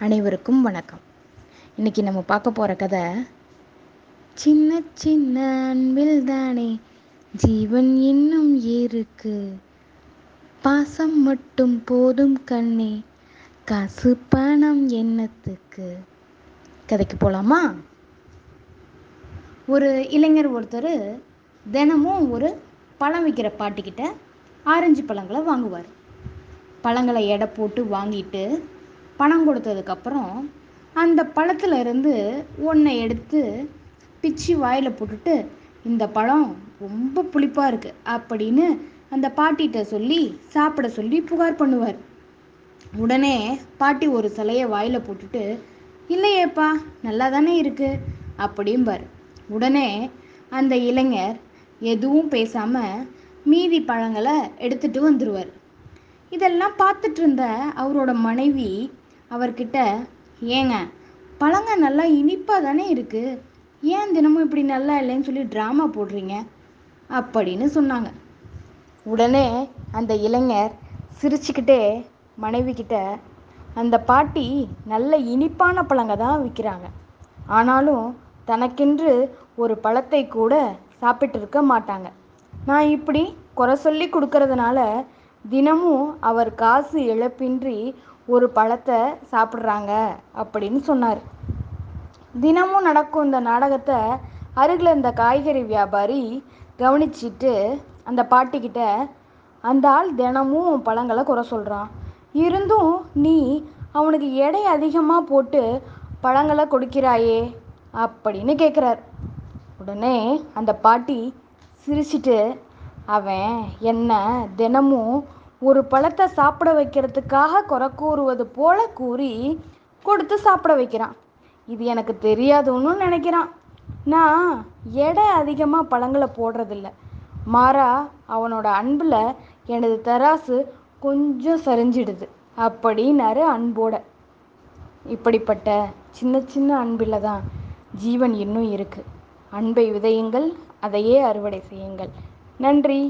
அனைவருக்கும் வணக்கம். இன்னைக்கு நம்ம பார்க்க போகிற கதை சின்ன சின்ன அன்பில் தானே ஜீவன் இன்னும் இருக்கு பாசம் மட்டும் போதும் கண்ணே காசு பணம் என்னத்துக்கு? கதைக்கு போகலாமா ஒரு இளைஞர் ஒருத்தர் தினமும் ஒரு பழம் விற்கிற பாட்டிக்கிட்ட ஆரஞ்சு பழங்களை வாங்குவார். பழங்களை எடை போட்டு வாங்கிட்டு பணம் கொடுத்ததுக்கப்புறம் அந்த பழத்தில் இருந்து ஒன்றை எடுத்து பிச்சு வாயில் போட்டுட்டு இந்த பழம் ரொம்ப புளிப்பாக இருக்குது அப்படின்னு அந்த பாட்டிகிட்ட சொல்லி சாப்பிட சொல்லி புகார் பண்ணுவார். உடனே பாட்டி ஒரு சிலையை வாயில் போட்டுட்டு இல்லையேப்பா நல்லா தானே இருக்குது அப்படிம்பார். உடனே அந்த இளைஞர் எதுவும் பேசாமல் மீதி பழங்களை எடுத்துட்டு வந்துடுவார் இதெல்லாம் பார்த்துட்டு இருந்த அவரோட மனைவி அவர்கிட்ட ஏங்க பழங்க நல்லா இனிப்பாக தானே இருக்குது ஏன் தினமும் இப்படி நல்லா இல்லைன்னு சொல்லி ட்ராமா போடுறீங்க? அப்படின்னு சொன்னாங்க. உடனே அந்த இளைஞர் சிரிச்சுக்கிட்டே மனைவி கிட்ட அந்த பாட்டி நல்ல இனிப்பான பழங்க தான் விற்கிறாங்க ஆனாலும் தனக்கென்று ஒரு பழத்தை கூட சாப்பிட்டு இருக்க மாட்டாங்க. நான் இப்படி குறை சொல்லி கொடுக்கறதுனால தினமும் அவர் காசு இழப்பின்றி ஒரு பழத்தை சாப்பிட்றாங்க அப்படின்னு சொன்னார். தினமும் நடக்கும் இந்த நாடகத்தை அருகில் இந்த காய்கறி வியாபாரி கவனிச்சிட்டு அந்த பாட்டிக்கிட்ட அந்த ஆள் தினமும் பழங்களை குறை சொல்கிறான் இருந்தும் நீ அவனுக்கு எடை அதிகமாக போட்டு பழங்களை கொடுக்கிறாயே அப்படின்னு கேட்குறார் உடனே அந்த பாட்டி சிரிச்சிட்டு அவன் என்ன தினமும் ஒரு பழத்தை சாப்பிட வைக்கிறதுக்காக குறை கூறுவது போல கூறி கொடுத்து சாப்பிட வைக்கிறான். இது எனக்கு தெரியாதுன்னு நினைக்கிறான். நான் எடை அதிகமாக பழங்களை போடுறதில்ல. மாறா அவனோட அன்பில் எனது தராசு கொஞ்சம் சரிஞ்சிடுது அப்படின்னாரு அன்போட. இப்படிப்பட்ட சின்ன சின்ன அன்பில் தான் ஜீவன் இன்னும் இருக்குது அன்பை விதையுங்கள் அதையே அறுவடை செய்யுங்கள். நன்றி.